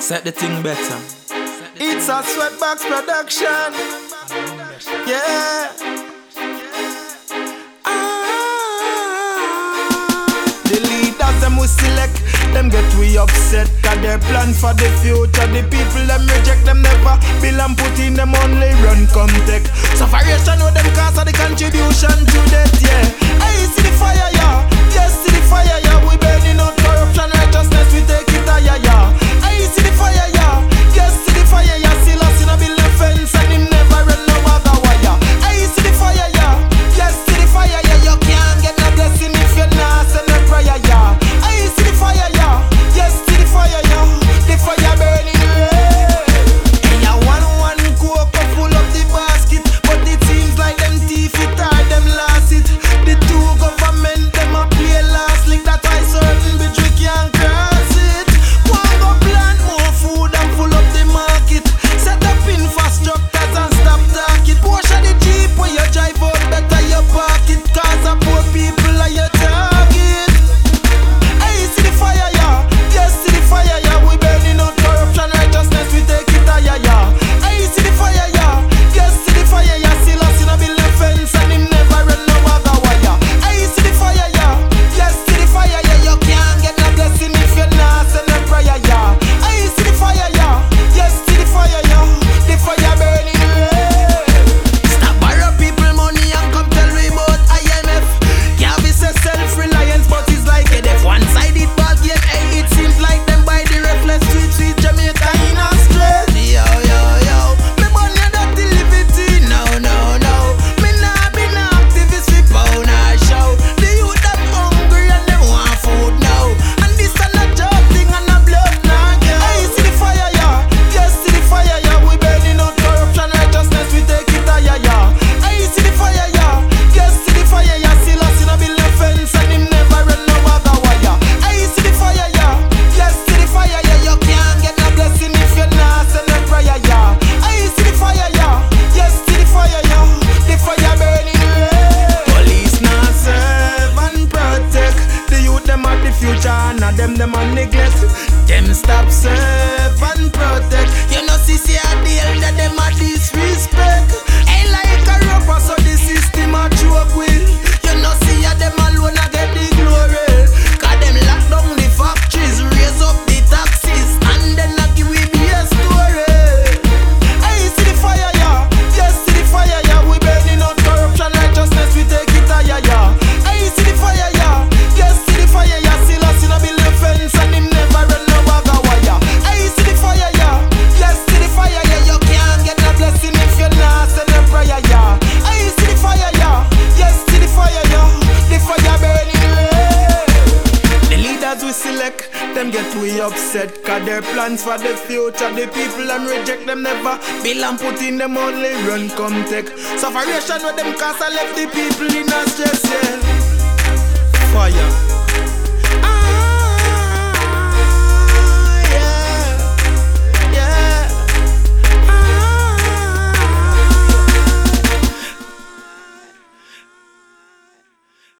Set the thing better. It's a Sweatboxx production. Yeah. Ah. The leaders them we select. Them get we upset Cause their plan for the future The people them reject them never Bill and Putin them only run come tech them a neglect. Them stop saying. select. Them get we upset, cause their plans for the future, the people and reject them never. Bill and put in them only run come take. Sufferation with them cause I left the people in a stress, yeah. Fire.